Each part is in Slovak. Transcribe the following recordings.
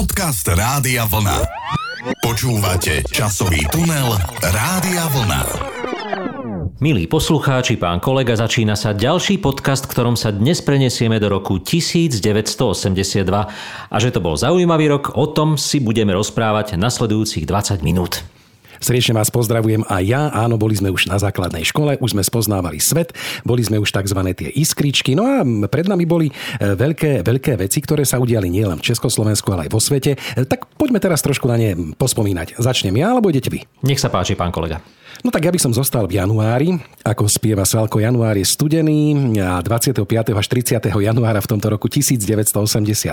Podcast Rádia Vlna. Počúvate časový tunel Rádia Vlna. Milí poslucháči, pán kolega, začína sa ďalší podcast, ktorom sa dnes prenesieme do roku 1982. A že to bol zaujímavý rok, o tom si budeme rozprávať nasledujúcich 20 minút. Srdečne vás pozdravujem aj ja. Áno, boli sme už na základnej škole, už sme spoznávali svet, boli sme už tzv. tie iskričky. No a pred nami boli e, veľké, veľké veci, ktoré sa udiali nielen v Československu, ale aj vo svete. E, tak poďme teraz trošku na ne pospomínať. Začnem ja, alebo idete vy? Nech sa páči, pán kolega. No tak ja by som zostal v januári, ako spieva Salko, január je studený a 25. až 30. januára v tomto roku 1982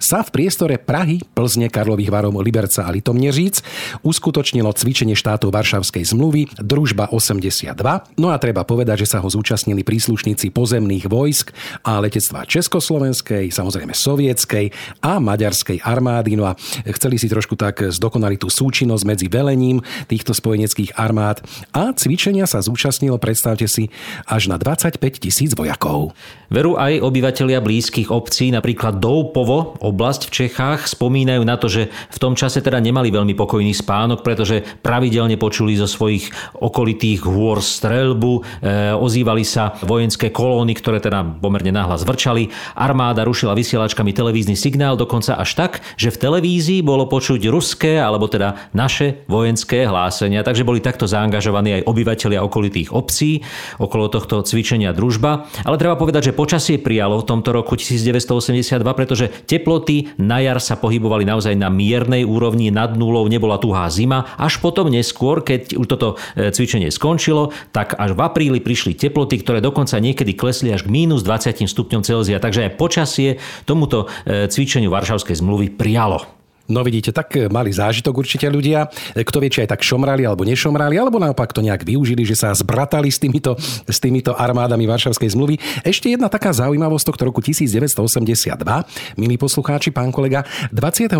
sa v priestore Prahy, Plzne, Karlových Varov, Liberca a Litomneříc uskutočnilo cvičenie štátov Varšavskej zmluvy Družba 82. No a treba povedať, že sa ho zúčastnili príslušníci pozemných vojsk a letectva Československej, samozrejme sovietskej a maďarskej armády. No a chceli si trošku tak zdokonali tú súčinnosť medzi velením týchto spojeneckých armád a cvičenia sa zúčastnilo, predstavte si, až na 25 tisíc vojakov. Veru aj obyvatelia blízkych obcí, napríklad Doupovo, oblasť v Čechách, spomínajú na to, že v tom čase teda nemali veľmi pokojný spánok, pretože pravidelne počuli zo svojich okolitých hôr strelbu, e, ozývali sa vojenské kolóny, ktoré teda pomerne nahlas vrčali, armáda rušila vysielačkami televízny signál, dokonca až tak, že v televízii bolo počuť ruské, alebo teda naše vojenské hlásenia, takže boli takto zaangažovaní zaangažovaní aj obyvateľia okolitých obcí okolo tohto cvičenia družba. Ale treba povedať, že počasie prijalo v tomto roku 1982, pretože teploty na jar sa pohybovali naozaj na miernej úrovni, nad nulou nebola tuhá zima. Až potom neskôr, keď už toto e, cvičenie skončilo, tak až v apríli prišli teploty, ktoré dokonca niekedy klesli až k mínus 20 stupňom Celzia. Takže aj počasie tomuto e, cvičeniu Varšavskej zmluvy prijalo. No vidíte, tak mali zážitok určite ľudia. Kto vie, či aj tak šomrali alebo nešomrali, alebo naopak to nejak využili, že sa zbratali s týmito, s týmito armádami Varšavskej zmluvy. Ešte jedna taká zaujímavosť tohto roku 1982, milí poslucháči, pán kolega, 27.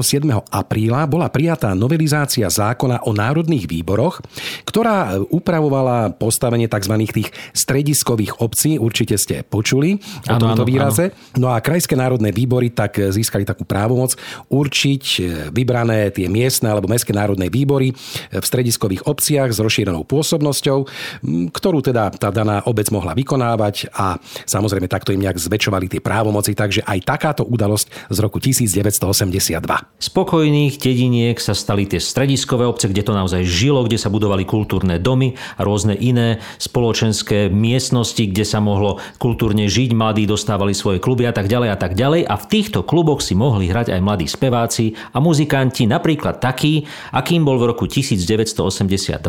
apríla bola prijatá novelizácia zákona o národných výboroch, ktorá upravovala postavenie tzv. tých strediskových obcí, určite ste počuli o tomto výraze. No a krajské národné výbory tak získali takú právomoc určiť vybrané tie miestne alebo mestské národné výbory v strediskových obciach s rozšírenou pôsobnosťou, ktorú teda tá daná obec mohla vykonávať a samozrejme takto im nejak zväčšovali tie právomoci, takže aj takáto udalosť z roku 1982. Spokojných dediniek sa stali tie strediskové obce, kde to naozaj žilo, kde sa budovali kultúrne domy a rôzne iné spoločenské miestnosti, kde sa mohlo kultúrne žiť, mladí dostávali svoje kluby a tak ďalej a tak ďalej a v týchto kluboch si mohli hrať aj mladí speváci a muzikanti, napríklad taký, akým bol v roku 1982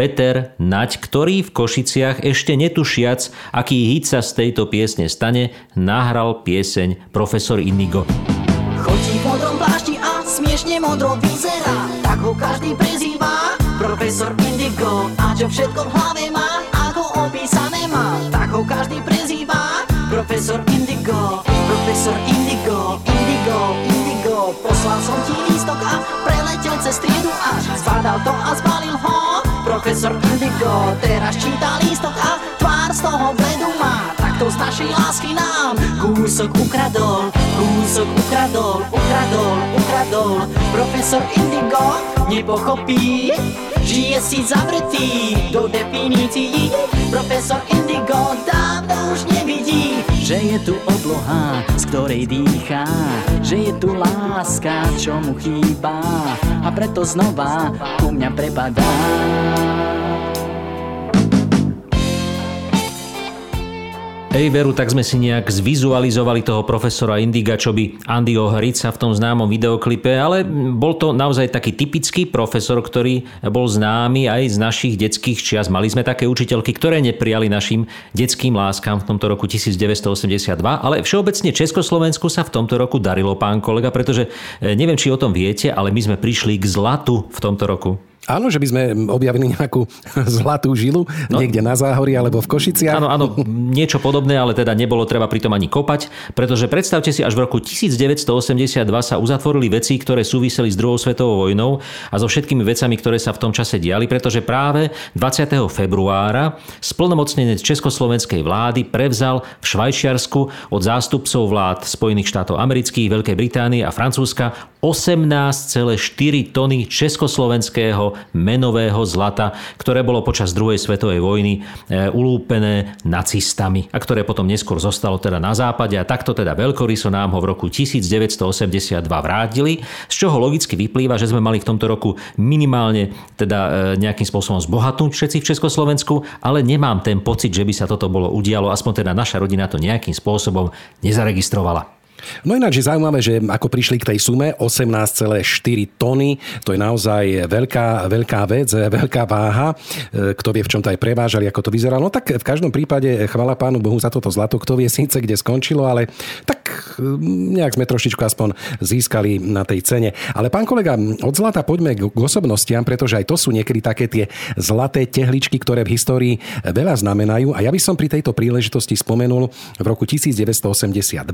Peter Naď, ktorý v Košiciach ešte netušiac, aký hit sa z tejto piesne stane, nahral pieseň Profesor Indigo. Chodí v modrom plášti a smiešne modro vyzerá, tak ho každý prezýva Profesor Indigo. A čo všetko v hlave má, ako opísané má, tak ho každý prezýva Profesor Indigo. Profesor Indigo Som ti lístok a preletel cez triedu až. Zbadal to a zbalil ho. Profesor Indigo teraz číta lístok a tvár z toho bledu má. Takto z našej lásky nám kúsok ukradol Kúsok ukradol, ukradol, ukradol. Profesor Indigo nepochopí Žije si zavretý do definícií. Profesor Indigo dávno už nevidí Že je tu obloha, z ktorej dýchá Že je tu láska, čo mu chýba. A preto znova ku mňa prepadá Ej veru, tak sme si nejak zvizualizovali toho profesora Indiga, čo by Andyho Hrica v tom známom videoklipe, ale bol to naozaj taký typický profesor, ktorý bol známy aj z našich detských čias. Mali sme také učiteľky, ktoré neprijali našim detským láskam v tomto roku 1982, ale všeobecne Československu sa v tomto roku darilo, pán kolega, pretože eh, neviem, či o tom viete, ale my sme prišli k zlatu v tomto roku. Áno, že by sme objavili nejakú zlatú žilu no. niekde na Záhori alebo v Košiciach. Áno, áno, niečo podobné, ale teda nebolo treba pritom ani kopať, pretože predstavte si, až v roku 1982 sa uzatvorili veci, ktoré súviseli s druhou svetovou vojnou a so všetkými vecami, ktoré sa v tom čase diali, pretože práve 20. februára splnomocnenec Československej vlády prevzal v Švajčiarsku od zástupcov vlád Spojených štátov amerických, Veľkej Británie a Francúzska 18,4 tony československého menového zlata, ktoré bolo počas druhej svetovej vojny e, ulúpené nacistami a ktoré potom neskôr zostalo teda na západe a takto teda veľkoryso nám ho v roku 1982 vrátili, z čoho logicky vyplýva, že sme mali v tomto roku minimálne teda e, nejakým spôsobom zbohatnúť všetci v Československu, ale nemám ten pocit, že by sa toto bolo udialo, aspoň teda naša rodina to nejakým spôsobom nezaregistrovala. No ináč je zaujímavé, že ako prišli k tej sume 18,4 tony, to je naozaj veľká, veľká vec, veľká váha. E, kto vie, v čom to aj prevážali, ako to vyzeralo. No tak v každom prípade chvala pánu Bohu za toto zlato, kto vie síce, kde skončilo, ale tak e, nejak sme trošičku aspoň získali na tej cene. Ale pán kolega, od zlata poďme k osobnostiam, pretože aj to sú niekedy také tie zlaté tehličky, ktoré v histórii veľa znamenajú. A ja by som pri tejto príležitosti spomenul v roku 1982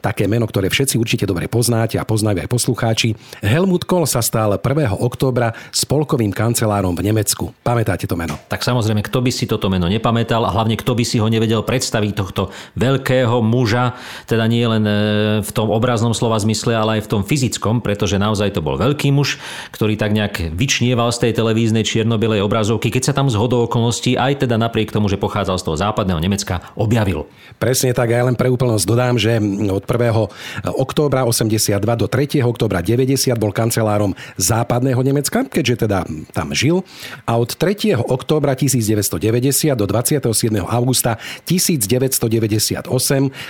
také meno, ktoré všetci určite dobre poznáte a poznajú aj poslucháči. Helmut Kohl sa stal 1. októbra spolkovým kancelárom v Nemecku. Pamätáte to meno? Tak samozrejme, kto by si toto meno nepamätal a hlavne kto by si ho nevedel predstaviť tohto veľkého muža, teda nie len e, v tom obraznom slova zmysle, ale aj v tom fyzickom, pretože naozaj to bol veľký muž, ktorý tak nejak vyčnieval z tej televíznej čierno-bielej obrazovky, keď sa tam z hodou okolností aj teda napriek tomu, že pochádzal z toho západného Nemecka, objavil. Presne tak, ja len pre úplnosť dodám, že od 1 októbra 82 do 3. októbra 90 bol kancelárom západného Nemecka, keďže teda tam žil. A od 3. októbra 1990 do 27. augusta 1998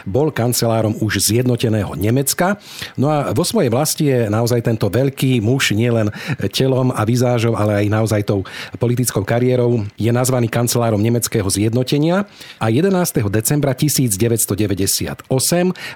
bol kancelárom už zjednoteného Nemecka. No a vo svojej vlasti je naozaj tento veľký muž nielen telom a vizážou, ale aj naozaj tou politickou kariérou. Je nazvaný kancelárom nemeckého zjednotenia a 11. decembra 1998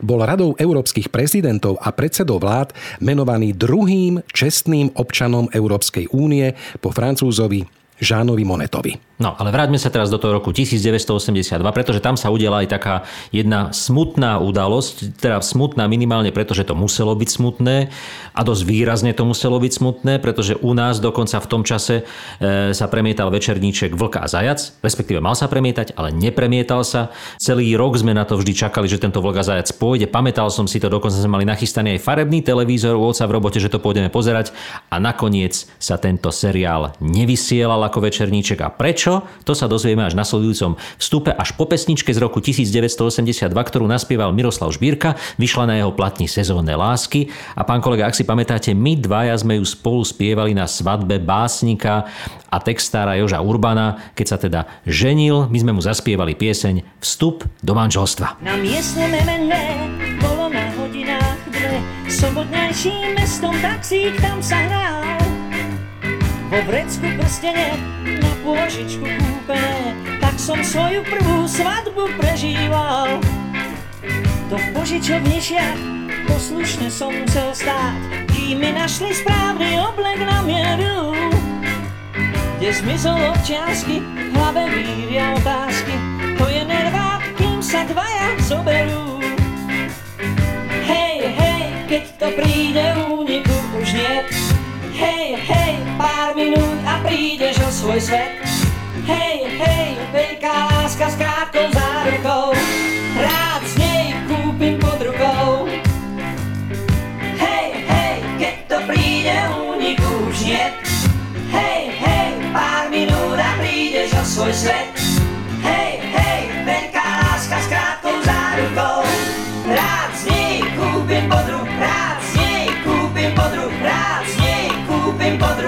bol radou európskych prezidentov a predsedov vlád menovaný druhým čestným občanom Európskej únie po Francúzovi Žánovi Monetovi. No, ale vráťme sa teraz do toho roku 1982, pretože tam sa udiela aj taká jedna smutná udalosť, teda smutná minimálne preto, že to muselo byť smutné a dosť výrazne to muselo byť smutné, pretože u nás dokonca v tom čase e, sa premietal večerníček Vlka a Zajac, respektíve mal sa premietať, ale nepremietal sa. Celý rok sme na to vždy čakali, že tento Vlk a Zajac pôjde. Pamätal som si to, dokonca sme mali nachystaný aj farebný televízor u oca v robote, že to pôjdeme pozerať a nakoniec sa tento seriál nevysielal ako večerníček. A prečo? To sa dozvieme až na nasledujúcom vstupe až po pesničke z roku 1982, ktorú naspieval Miroslav Žbírka, vyšla na jeho platni sezónne lásky. A pán kolega, ak si pamätáte, my dvaja sme ju spolu spievali na svadbe básnika a textára Joža Urbana, keď sa teda ženil, my sme mu zaspievali pieseň Vstup do manželstva. Na miestne MMV bolo na hodinách dve, sobotnejším mestom taxík tam sa hral. Vo vrecku prstene na pôžičku kúpené, tak som svoju prvú svadbu prežíval. To v požičovnišiach poslušne som musel stáť, kým mi našli správny oblek na mieru. Kde zmizol občiansky, hlave víria otázky, to je nervák, kým sa dvaja zoberú. Prídeš o svoj svet. Hej, hej, veľká láska s krátkou zárukou. Rád z nej kúpim pod rukou. Hej, hej, keď to príde, únik už nie. Hej, hej, pár minút a prídeš o svoj svet. Hej, hej, veľká láska s krátkou zárukou. Rád z nej kúpim pod rukou. Rád z nej kúpim pod rukou. Rád z nej kúpim pod.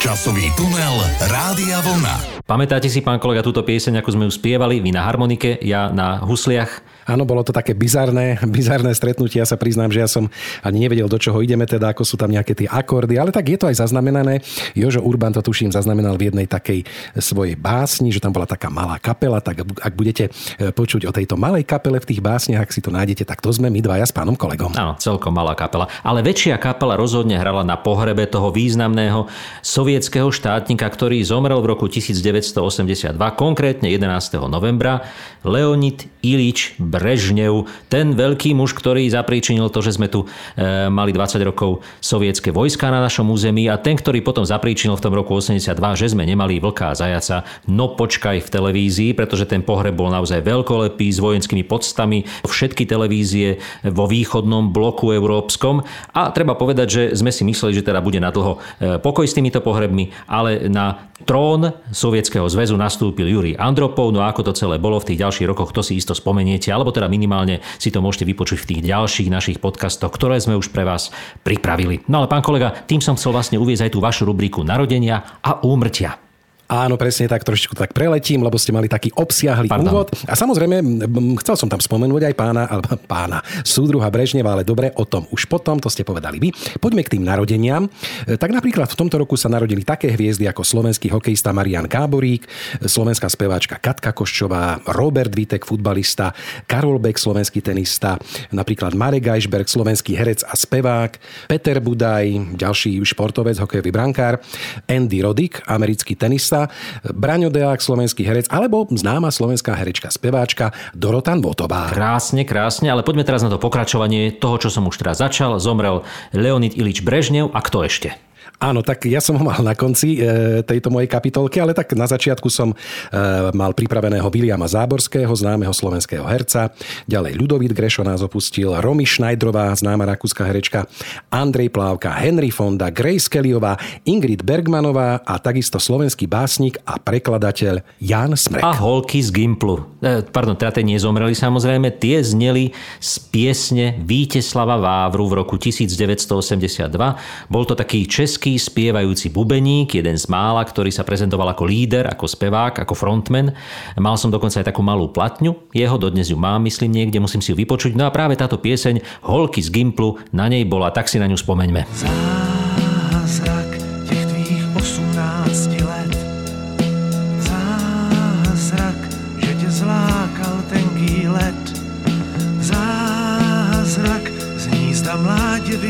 Časový tunel Rádia Vlna. Pamätáte si, pán kolega, túto pieseň, ako sme ju spievali? Vy na harmonike, ja na husliach. Áno, bolo to také bizarné, bizarné stretnutie. Ja sa priznám, že ja som ani nevedel, do čoho ideme, teda ako sú tam nejaké tie akordy, ale tak je to aj zaznamenané. Jožo Urban to tuším zaznamenal v jednej takej svojej básni, že tam bola taká malá kapela, tak ak budete e, počuť o tejto malej kapele v tých básniach, ak si to nájdete, tak to sme my dvaja s pánom kolegom. Áno, celkom malá kapela. Ale väčšia kapela rozhodne hrala na pohrebe toho významného sovietského štátnika, ktorý zomrel v roku 1982, konkrétne 11. novembra, Leonid Ilič Brežnev, ten veľký muž, ktorý zapríčinil to, že sme tu e, mali 20 rokov sovietské vojska na našom území a ten, ktorý potom zapríčinil v tom roku 82, že sme nemali vlka a zajaca, no počkaj v televízii, pretože ten pohreb bol naozaj veľkolepý s vojenskými podstami, všetky televízie vo východnom bloku európskom. A treba povedať, že sme si mysleli, že teda bude na dlho e, pokoj s týmito pohrebmi, ale na trón Sovietskeho zväzu nastúpil Jurij Andropov, no a ako to celé bolo v tých ďalších rokoch, to si isto spomeniete, alebo teda minimálne si to môžete vypočuť v tých ďalších našich podcastoch, ktoré sme už pre vás pripravili. No ale pán kolega, tým som chcel vlastne uvieť aj tú vašu rubriku narodenia a úmrtia. Áno, presne tak, trošičku tak preletím, lebo ste mali taký obsiahly Pardon. úvod. A samozrejme, chcel som tam spomenúť aj pána, alebo pána súdruha Brežneva, ale dobre, o tom už potom, to ste povedali vy. Poďme k tým narodeniam. E, Tak napríklad v tomto roku sa narodili také hviezdy ako slovenský hokejista Marian Gáborík, slovenská speváčka Katka Koščová, Robert Vitek, futbalista, Karol Beck, slovenský tenista, napríklad Marek Geisberg, slovenský herec a spevák, Peter Budaj, ďalší športovec, hokejový brankár, Andy Roddick, americký tenista, Braňo Deák, slovenský herec, alebo známa slovenská herečka speváčka Dorotan Votová. Krásne, krásne, ale poďme teraz na to pokračovanie toho, čo som už teraz začal. Zomrel Leonid Ilič Brežnev a kto ešte? Áno, tak ja som ho mal na konci e, tejto mojej kapitolky, ale tak na začiatku som e, mal pripraveného Viliama Záborského, známeho slovenského herca. Ďalej Ľudovít Grešo nás opustil, Romy Šnajdrová, známa rakúska herečka, Andrej Plávka, Henry Fonda, Grace Kellyová, Ingrid Bergmanová a takisto slovenský básnik a prekladateľ Jan Smrek. A holky z Gimplu. E, pardon, teda tie nezomreli samozrejme, tie zneli z piesne Víteslava Vávru v roku 1982. Bol to taký český spievajúci bubeník, jeden z mála, ktorý sa prezentoval ako líder, ako spevák, ako frontman. Mal som dokonca aj takú malú platňu, jeho dodnes ju mám, myslím niekde, musím si ju vypočuť. No a práve táto pieseň Holky z Gimplu na nej bola, tak si na ňu spomeňme. Zázrak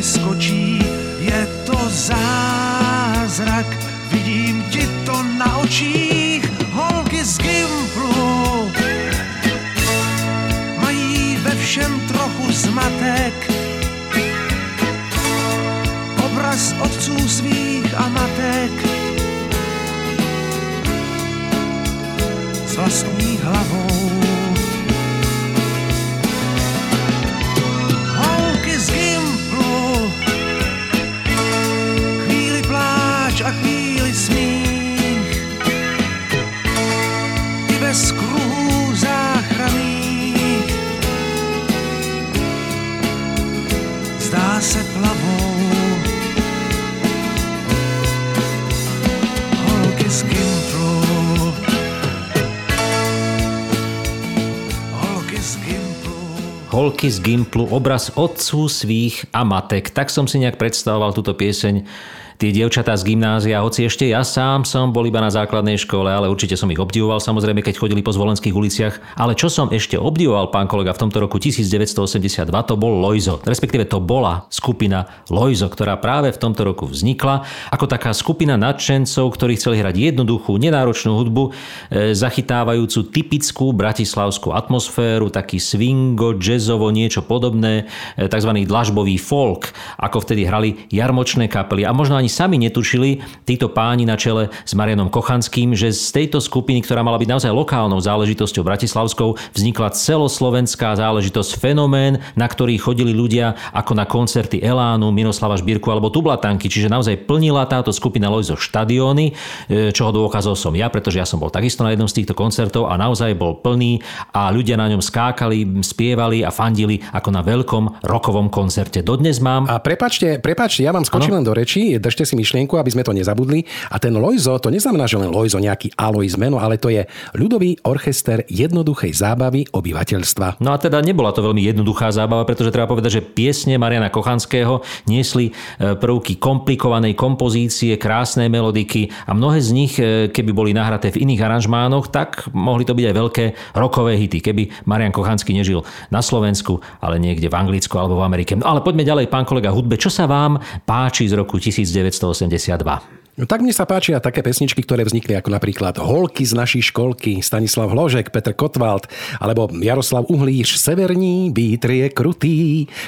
vyskočí Je to zázrak, vidím ti to na očích Holky z Gimplu Mají ve všem trochu zmatek obraz otců svých a matek. S vlastní hlavou. Holky z Gimplu, obraz otců svých a matek. Tak som si nejak predstavoval túto pieseň. Tie dievčatá z gymnázia, hoci ešte ja sám som bol iba na základnej škole, ale určite som ich obdivoval, samozrejme, keď chodili po zvolenských uliciach. Ale čo som ešte obdivoval, pán kolega, v tomto roku 1982, to bol Lojzo. Respektíve to bola skupina Lojzo, ktorá práve v tomto roku vznikla ako taká skupina nadšencov, ktorí chceli hrať jednoduchú, nenáročnú hudbu, e, zachytávajúcu typickú bratislavskú atmosféru, taký swingo, jazzovo, niečo podobné, e, tzv. dlažbový folk, ako vtedy hrali jarmočné kapely. A možno ani sami netušili títo páni na čele s Marianom Kochanským, že z tejto skupiny, ktorá mala byť naozaj lokálnou záležitosťou bratislavskou, vznikla celoslovenská záležitosť, fenomén, na ktorý chodili ľudia ako na koncerty Elánu, Miroslava Žbírku alebo Tublatanky. Čiže naozaj plnila táto skupina Lojzo štadióny, e, čoho dôkazol som ja, pretože ja som bol takisto na jednom z týchto koncertov a naozaj bol plný a ľudia na ňom skákali, spievali a fandili ako na veľkom rokovom koncerte. Dodnes mám A prepačte, prepačte, ja vám skočím len do reči, držte si myšlienku, aby sme to nezabudli. A ten Lojzo, to neznamená, že len Lojzo nejaký Alois meno, ale to je ľudový orchester jednoduchej zábavy obyvateľstva. No a teda nebola to veľmi jednoduchá zábava, pretože treba povedať, že piesne Mariana Kochanského niesli e, prvky komplikovanej kompozície, krásnej melodiky a mnohé z nich, e, keby boli nahraté v iných aranžmánoch, tak mohli to byť aj veľké rokové hity, keby Marian Kochanský nežil na Slovensku, ale niekde v Anglicku alebo v Amerike. No ale poďme ďalej, pán kolega hudbe. Čo sa vám páči z roku 1982? No, tak mne sa páčia také pesničky, ktoré vznikli ako napríklad Holky z našej školky, Stanislav Hložek, Petr Kotwald, alebo Jaroslav Uhlíš, Severní vítr je krutý,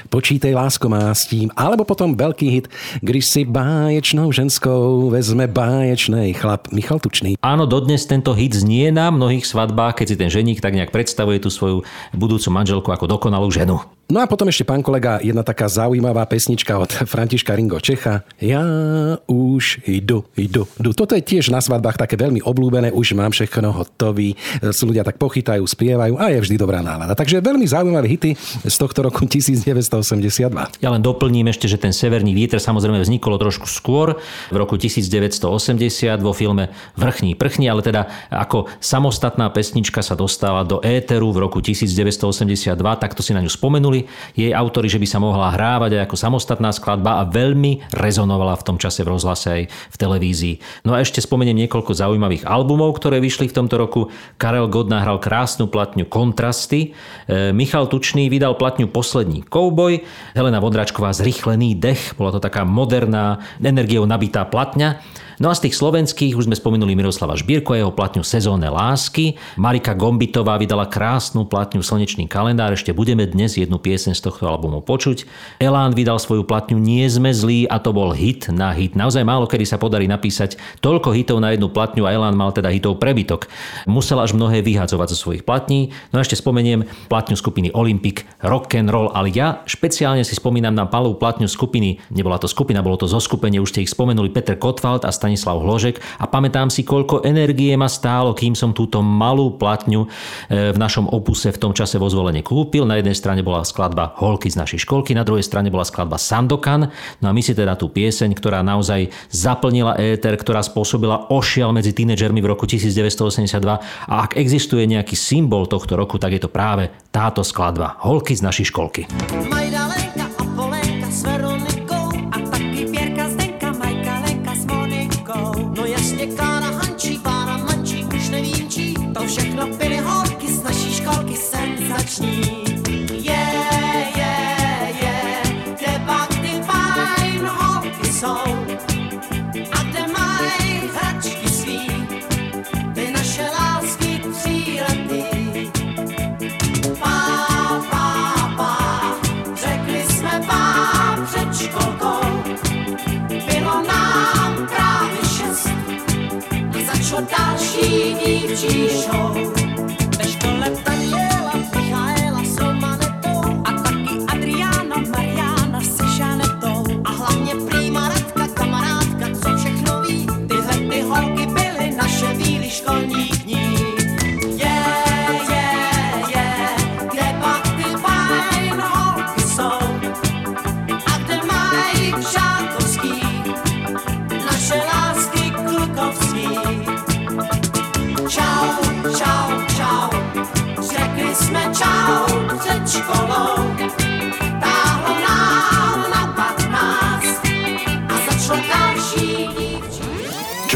počítej lásko má s tím, alebo potom veľký hit, když si báječnou ženskou vezme báječnej chlap Michal Tučný. Áno, dodnes tento hit znie na mnohých svadbách, keď si ten ženík tak nejak predstavuje tú svoju budúcu manželku ako dokonalú ženu. No a potom ešte, pán kolega, jedna taká zaujímavá pesnička od Františka Ringo Čecha. Ja už idu, idu, idu. Toto je tiež na svadbách také veľmi oblúbené, už mám všechno hotový. Ľudia tak pochytajú, spievajú a je vždy dobrá nálada. Takže veľmi zaujímavé hity z tohto roku 1982. Ja len doplním ešte, že ten Severný vietor samozrejme vznikol trošku skôr, v roku 1980 vo filme Vrchní prchní, ale teda ako samostatná pesnička sa dostala do éteru v roku 1982, takto si na ňu spomenuli jej autory, že by sa mohla hrávať aj ako samostatná skladba a veľmi rezonovala v tom čase v rozhlase aj v televízii. No a ešte spomeniem niekoľko zaujímavých albumov, ktoré vyšli v tomto roku. Karel God nahral krásnu platňu Kontrasty, e, Michal Tučný vydal platňu Poslední kouboj, Helena Vondračková Zrychlený dech, bola to taká moderná, energiou nabitá platňa. No a z tých slovenských už sme spomenuli Miroslava Žbírko a jeho platňu Sezónne lásky. Marika Gombitová vydala krásnu platňu Slnečný kalendár. Ešte budeme dnes jednu pieseň z tohto albumu počuť. Elán vydal svoju platňu Nie sme zlí a to bol hit na hit. Naozaj málo kedy sa podarí napísať toľko hitov na jednu platňu a Elán mal teda hitov prebytok. Musel až mnohé vyhadzovať zo svojich platní. No a ešte spomeniem platňu skupiny Olympic Rock and Roll, ale ja špeciálne si spomínam na palú platňu skupiny, nebola to skupina, bolo to zoskupenie, už ste ich spomenuli, Peter Kotwald a Stani Stanislav Hložek a pamätám si, koľko energie ma stálo, kým som túto malú platňu e, v našom opuse v tom čase vo zvolenie kúpil. Na jednej strane bola skladba Holky z našej školky, na druhej strane bola skladba Sandokan. No a my si teda tú pieseň, ktorá naozaj zaplnila éter, ktorá spôsobila ošial medzi tínedžermi v roku 1982 a ak existuje nejaký symbol tohto roku, tak je to práve táto skladba Holky z našej školky. Majdalenka a kde mají hračky svý, ty naše lásky tříletý. Pá, pá, pá, řekli jsme vám před školkou, bylo nám právě šest a další dívčí show.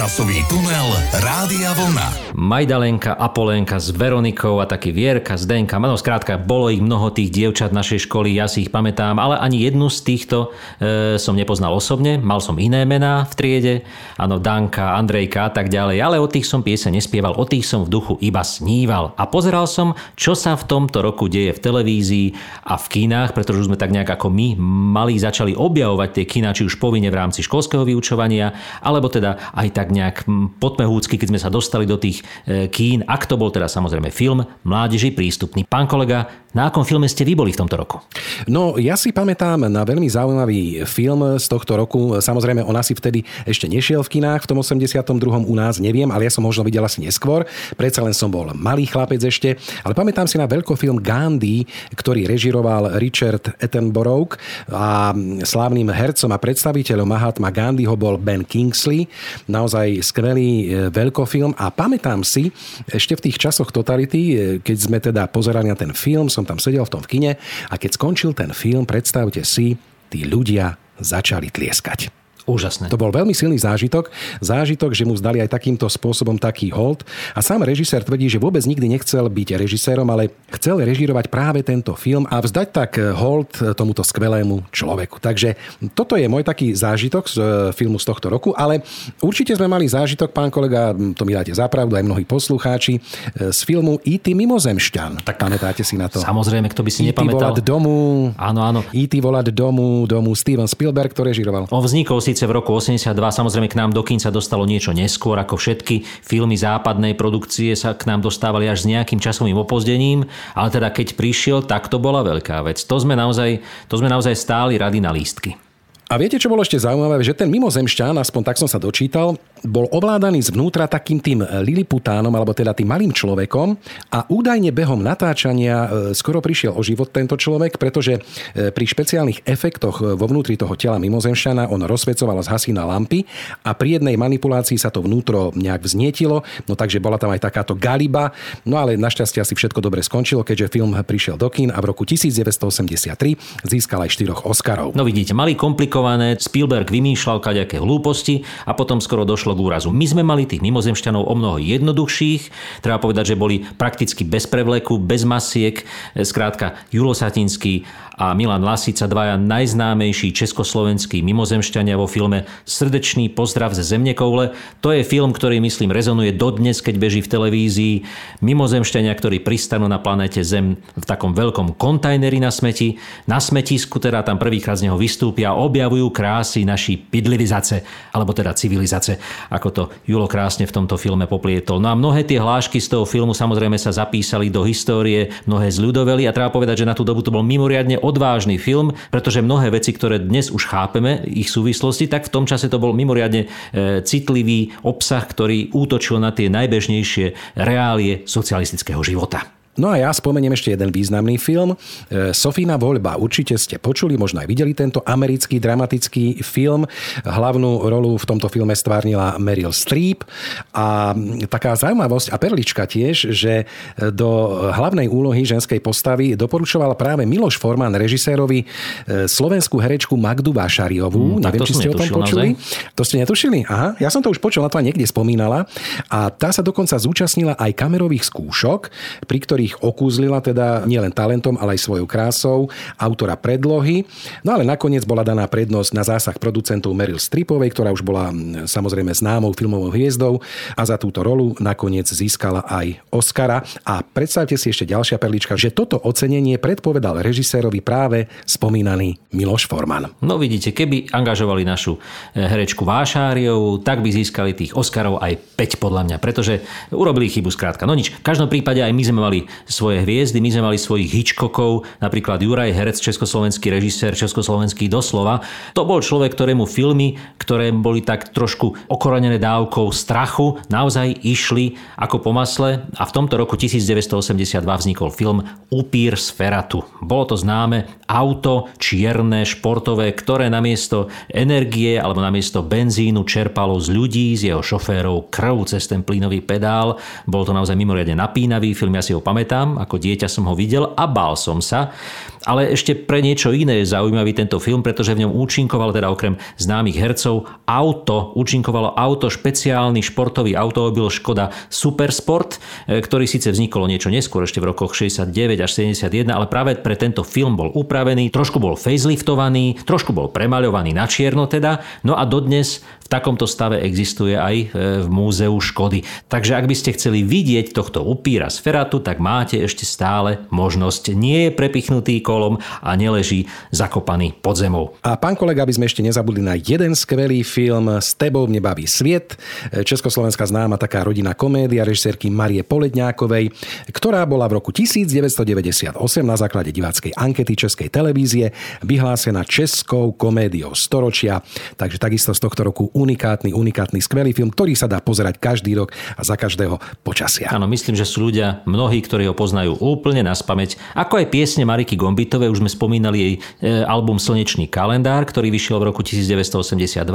Časový tunel Rádia Vlna. Majdalenka, Apolenka s Veronikou a taký Vierka, Zdenka. No skrátka, bolo ich mnoho tých dievčat našej školy, ja si ich pamätám, ale ani jednu z týchto e, som nepoznal osobne. Mal som iné mená v triede, áno, Danka, Andrejka a tak ďalej, ale o tých som piese nespieval, o tých som v duchu iba sníval. A pozeral som, čo sa v tomto roku deje v televízii a v kinách, pretože sme tak nejak ako my malí začali objavovať tie kina, či už povinne v rámci školského vyučovania, alebo teda aj tak nejak potmehúcky, keď sme sa dostali do tých e, kín, ak to bol teda samozrejme film Mládeži prístupný. Pán kolega, na akom filme ste vy boli v tomto roku? No, ja si pamätám na veľmi zaujímavý film z tohto roku. Samozrejme, on asi vtedy ešte nešiel v kinách, v tom 82. u nás, neviem, ale ja som možno videl asi neskôr. Predsa len som bol malý chlapec ešte, ale pamätám si na veľkofilm Gandhi, ktorý režiroval Richard Attenborough a slávnym hercom a predstaviteľom Mahatma Gandhiho bol Ben Kingsley. Naozaj skvelý e, veľkofilm a pamätám si ešte v tých časoch totality, e, keď sme teda pozerali na ten film, som tam sedel v tom v kine a keď skončil ten film, predstavte si, tí ľudia začali tlieskať. Úžasné. To bol veľmi silný zážitok. Zážitok, že mu zdali aj takýmto spôsobom taký hold. A sám režisér tvrdí, že vôbec nikdy nechcel byť režisérom, ale chcel režirovať práve tento film a vzdať tak hold tomuto skvelému človeku. Takže toto je môj taký zážitok z e, filmu z tohto roku, ale určite sme mali zážitok, pán kolega, to mi dáte zapravdu, aj mnohí poslucháči, e, z filmu E.T. Mimozemšťan. Tak pamätáte si na to? Samozrejme, kto by si nepamätal. volať domu. Áno, áno. E.T. volať domu, domu Steven Spielberg, ktorý režiroval. On vznikol síce v roku 82, samozrejme k nám do kín sa dostalo niečo neskôr, ako všetky filmy západnej produkcie sa k nám dostávali až s nejakým časovým opozdením, ale teda keď prišiel, tak to bola veľká vec. To sme naozaj, to sme naozaj stáli rady na lístky. A viete, čo bolo ešte zaujímavé? Že ten mimozemšťan, aspoň tak som sa dočítal, bol ovládaný zvnútra takým tým liliputánom, alebo teda tým malým človekom a údajne behom natáčania e, skoro prišiel o život tento človek, pretože e, pri špeciálnych efektoch vo vnútri toho tela mimozemšťana on rozsvecoval z hasína lampy a pri jednej manipulácii sa to vnútro nejak vznietilo, no takže bola tam aj takáto galiba, no ale našťastie asi všetko dobre skončilo, keďže film prišiel do kín a v roku 1983 získal aj štyroch Oscarov. No vidíte, mali komplikované, Spielberg vymýšľal kaďaké hlúposti a potom skoro došlo k úrazu. My sme mali tých mimozemšťanov o mnoho jednoduchších, treba povedať, že boli prakticky bez prevleku, bez masiek, skrátka Julo Satinský a Milan Lasica, dvaja najznámejší československí mimozemšťania vo filme Srdečný pozdrav ze Zemnekoule. To je film, ktorý myslím rezonuje dodnes, keď beží v televízii. Mimozemšťania, ktorí pristanú na planéte Zem v takom veľkom kontajneri na smeti. Na smetisku teda tam prvýkrát z neho vystúpia a objavujú krásy naší pidlivizace, alebo teda civilizace, ako to Julo krásne v tomto filme poplietol. No a mnohé tie hlášky z toho filmu samozrejme sa zapísali do histórie, mnohé zľudoveli a treba povedať, že na tú dobu to bol mimoriadne odvážny film, pretože mnohé veci, ktoré dnes už chápeme, ich súvislosti, tak v tom čase to bol mimoriadne e, citlivý obsah, ktorý útočil na tie najbežnejšie reálie socialistického života. No a ja spomeniem ešte jeden významný film. E, Sofína voľba. Určite ste počuli, možno aj videli tento americký dramatický film. Hlavnú rolu v tomto filme stvárnila Meryl Streep. A taká zaujímavosť a perlička tiež, že do hlavnej úlohy ženskej postavy doporučoval práve Miloš Forman režisérovi e, slovenskú herečku Magdu Vášariovú. Mm, Neviem, či ste o tom počuli. naozaj. To ste netušili? Aha, ja som to už počul, na to aj niekde spomínala. A tá sa dokonca zúčastnila aj kamerových skúšok, pri ktorých okúzlila teda nielen talentom, ale aj svojou krásou autora predlohy. No ale nakoniec bola daná prednosť na zásah producentov Meryl Streepovej, ktorá už bola mm, samozrejme známou filmovou hviezdou a za túto rolu nakoniec získala aj Oscara. A predstavte si ešte ďalšia perlička, že toto ocenenie predpovedal režisérovi práve spomínaný Miloš Forman. No vidíte, keby angažovali našu e, herečku Vášáriovú, tak by získali tých Oscarov aj 5 podľa mňa, pretože urobili chybu skrátka. No nič, v každom prípade aj my sme mali svoje hviezdy, my sme mali svojich Hitchcockov, napríklad Juraj Herec, československý režisér, československý doslova. To bol človek, ktorému filmy, ktoré boli tak trošku okorenené dávkou strachu, naozaj išli ako po masle a v tomto roku 1982 vznikol film Upír z Feratu. Bolo to známe auto čierne, športové, ktoré namiesto energie alebo namiesto benzínu čerpalo z ľudí, z jeho šoférov krv cez ten plynový pedál. Bol to naozaj mimoriadne napínavý film, ja si ho pamätám, ako dieťa som ho videl a bál som sa. Ale ešte pre niečo iné je zaujímavý tento film, pretože v ňom účinkoval teda okrem známych hercov auto, účinkovalo auto, špeciálny športový automobil Škoda Supersport, e, ktorý síce vznikol niečo neskôr, ešte v rokoch 69 až 71, ale práve pre tento film bol upravený, trošku bol faceliftovaný, trošku bol premaľovaný na čierno teda, no a dodnes v takomto stave existuje aj e, v múzeu Škody. Takže ak by ste chceli vidieť tohto upíra z Feratu, tak máte ešte stále možnosť. Nie je prepichnutý kolom a neleží zakopaný pod zemou. A pán kolega, aby sme ešte nezabudli na jeden skvelý film S tebou mne baví sviet. Československá známa taká rodina komédia režisérky Marie Poledňákovej, ktorá bola v roku 1998 na základe diváckej ankety Českej televízie vyhlásená Českou komédiou storočia. Takže takisto z tohto roku unikátny, unikátny skvelý film, ktorý sa dá pozerať každý rok a za každého počasia. Áno, myslím, že sú ľudia, mnohí, ktorí ho poznajú úplne na spameť. Ako aj piesne Mariky Gombitovej, už sme spomínali jej e, album Slnečný kalendár, ktorý vyšiel v roku 1982.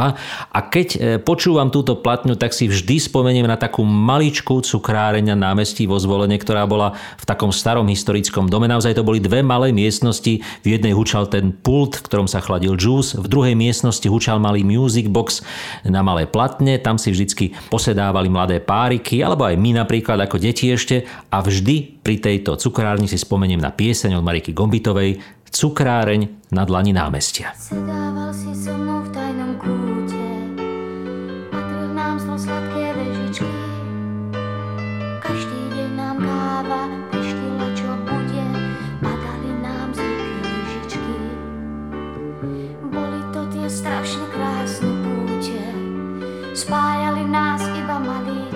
A keď e, počúvam túto platňu, tak si vždy spomeniem na takú maličkú cukráreň na námestí vo Zvolene, ktorá bola v takom starom historickom dome. Naozaj to boli dve malé miestnosti. V jednej hučal ten pult, v ktorom sa chladil džús, v druhej miestnosti hučal malý music box na malé platne. Tam si vždycky posedávali mladé páriky, alebo aj my napríklad ako deti ešte. A vždy pri tejto cukrárni si spomeniem na pieseň od Mariky Gombitovej Cukráreň na dlani námestia. Sedával si so mnou v tajnom kúte, patril nám zlo sladké vežičky. Každý deň nám káva peštila, čo bude, padali nám z ruky. Boli to tie strašne krásne púte, spájali nás iba malíčky.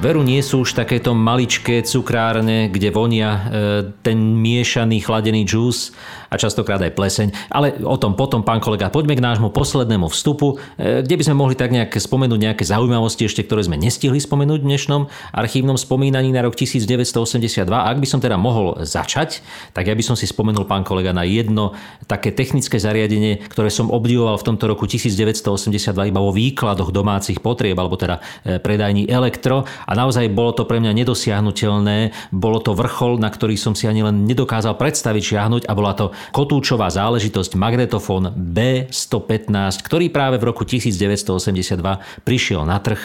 Veru nie sú už takéto maličké cukrárne, kde vonia e, ten miešaný chladený džús a častokrát aj pleseň. Ale o tom potom, pán kolega, poďme k nášmu poslednému vstupu, e, kde by sme mohli tak nejak spomenúť nejaké zaujímavosti ešte, ktoré sme nestihli spomenúť v dnešnom archívnom spomínaní na rok 1982. A ak by som teda mohol začať, tak ja by som si spomenul, pán kolega, na jedno také technické zariadenie, ktoré som obdivoval v tomto roku 1982 iba vo výkladoch domácich potrieb, alebo teda e, predajní elektro. A naozaj bolo to pre mňa nedosiahnutelné. Bolo to vrchol, na ktorý som si ani len nedokázal predstaviť šiahnuť a bola to kotúčová záležitosť magnetofón B115, ktorý práve v roku 1982 prišiel na trh.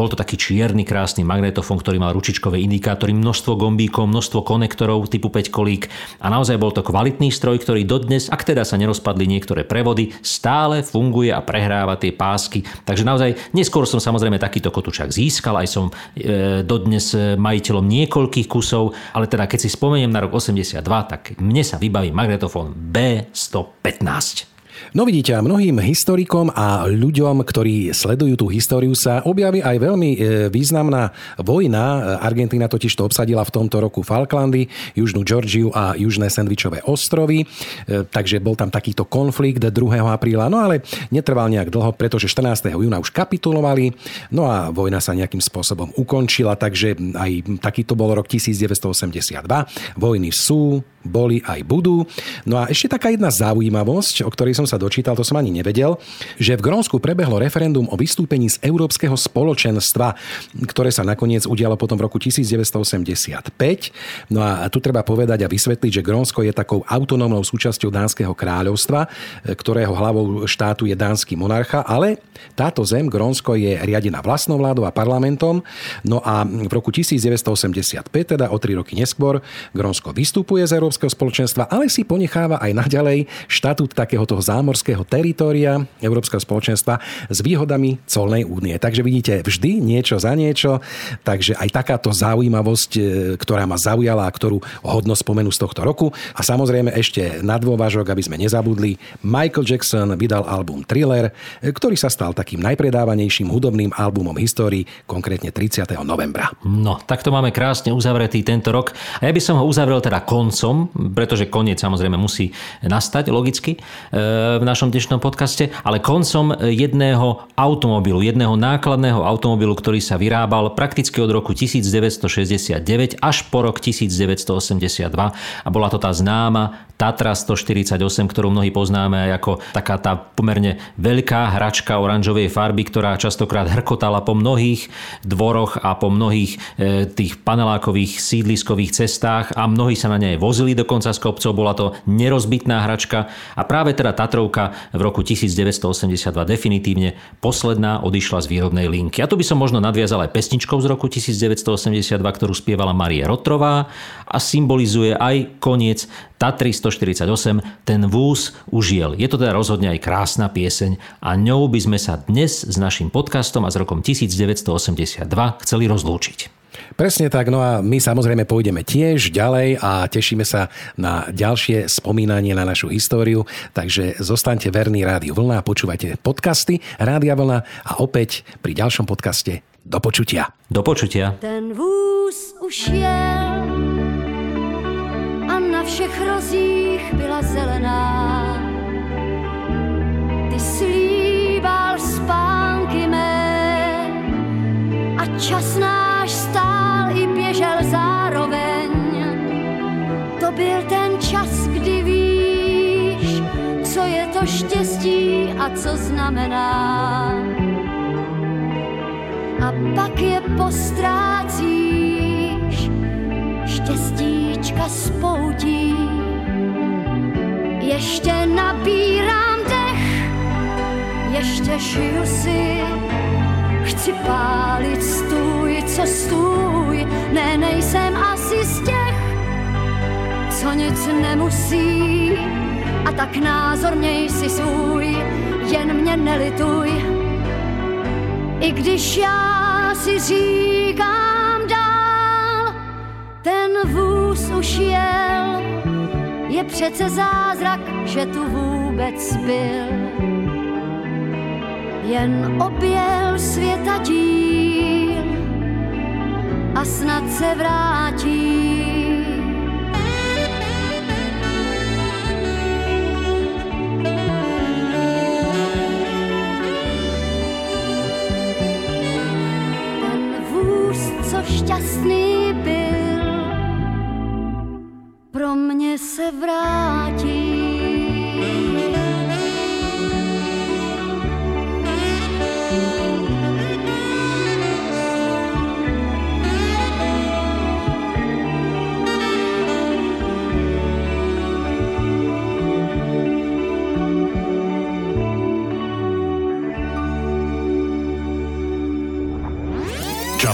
Bol to taký čierny, krásny magnetofón, ktorý mal ručičkové indikátory, množstvo gombíkov, množstvo konektorov typu 5 kolík a naozaj bol to kvalitný stroj, ktorý dodnes, ak teda sa nerozpadli niektoré prevody, stále funguje a prehráva tie pásky. Takže naozaj neskôr som samozrejme takýto kotúčak získal, aj som e, dodnes majiteľom niekoľkých kusov, ale teda keď si spomeniem na rok 82, tak mne sa vybaví magnetofón B115. No vidíte, mnohým historikom a ľuďom, ktorí sledujú tú históriu, sa objaví aj veľmi e, významná vojna. Argentína totiž to obsadila v tomto roku Falklandy, Južnú Georgiu a Južné Sandvičové ostrovy. E, Takže bol tam takýto konflikt 2. apríla, no ale netrval nejak dlho, pretože 14. júna už kapitulovali, no a vojna sa nejakým spôsobom ukončila, takže aj takýto bol rok 1982. Vojny sú, boli aj budú. No a ešte taká jedna zaujímavosť, o ktorej som sa dočítal, to som ani nevedel, že v Grónsku prebehlo referendum o vystúpení z Európskeho spoločenstva, ktoré sa nakoniec udialo potom v roku 1985. No a tu treba povedať a vysvetliť, že Grónsko je takou autonómnou súčasťou Dánskeho kráľovstva, ktorého hlavou štátu je dánsky monarcha, ale táto zem, Grónsko, je riadená vlastnou vládou a parlamentom. No a v roku 1985, teda o tri roky neskôr, Grónsko vystupuje z Európskeho spoločenstva, ale si ponecháva aj naďalej štatút takého toho zámorského teritória Európskeho spoločenstva s výhodami colnej únie. Takže vidíte, vždy niečo za niečo, takže aj takáto zaujímavosť, e, ktorá ma zaujala a ktorú hodno spomenú z tohto roku. A samozrejme ešte na dôvažok, aby sme nezabudli, Michael Jackson vydal album Thriller, e, ktorý sa stal takým najpredávanejším hudobným albumom histórii, konkrétne 30. novembra. No, tak to máme krásne uzavretý tento rok. A ja by som ho uzavrel teda koncom, pretože koniec samozrejme musí nastať logicky. E, v našom dnešnom podcaste, ale koncom jedného automobilu, jedného nákladného automobilu, ktorý sa vyrábal prakticky od roku 1969 až po rok 1982 a bola to tá známa Tatra 148, ktorú mnohí poznáme aj ako taká tá pomerne veľká hračka oranžovej farby, ktorá častokrát hrkotala po mnohých dvoroch a po mnohých e, tých panelákových sídliskových cestách a mnohí sa na nej vozili dokonca z kopcov. Bola to nerozbitná hračka a práve teda Tatrovka v roku 1982 definitívne posledná odišla z výrobnej linky. A tu by som možno nadviazal aj pesničkou z roku 1982, ktorú spievala Marie Rotrová a symbolizuje aj koniec Tatry 148, ten vúz užiel. Je to teda rozhodne aj krásna pieseň a ňou by sme sa dnes s našim podcastom a s rokom 1982 chceli rozlúčiť. Presne tak, no a my samozrejme pôjdeme tiež ďalej a tešíme sa na ďalšie spomínanie na našu históriu, takže zostaňte verní Rádiu Vlna a počúvajte podcasty Rádia Vlna a opäť pri ďalšom podcaste do počutia. Do počutia. Ten vůz už jel a na všech rozích byla zelená. Ty slíbal spánky mé a čas náš co znamená. A pak je postrácíš, štěstíčka spoutí. Ještě nabírám dech, ještě šiju si, chci pálit stůj, co stůj, ne, nejsem asi z těch, co nic nemusí, a tak názor měj si svůj, jen mě nelituj, i když já si říkám dál, ten vůz už jel, je přece zázrak, že tu vůbec byl. Jen objel světa díl a snad se vrátí. Šťastný byl, pro mě se vrátí.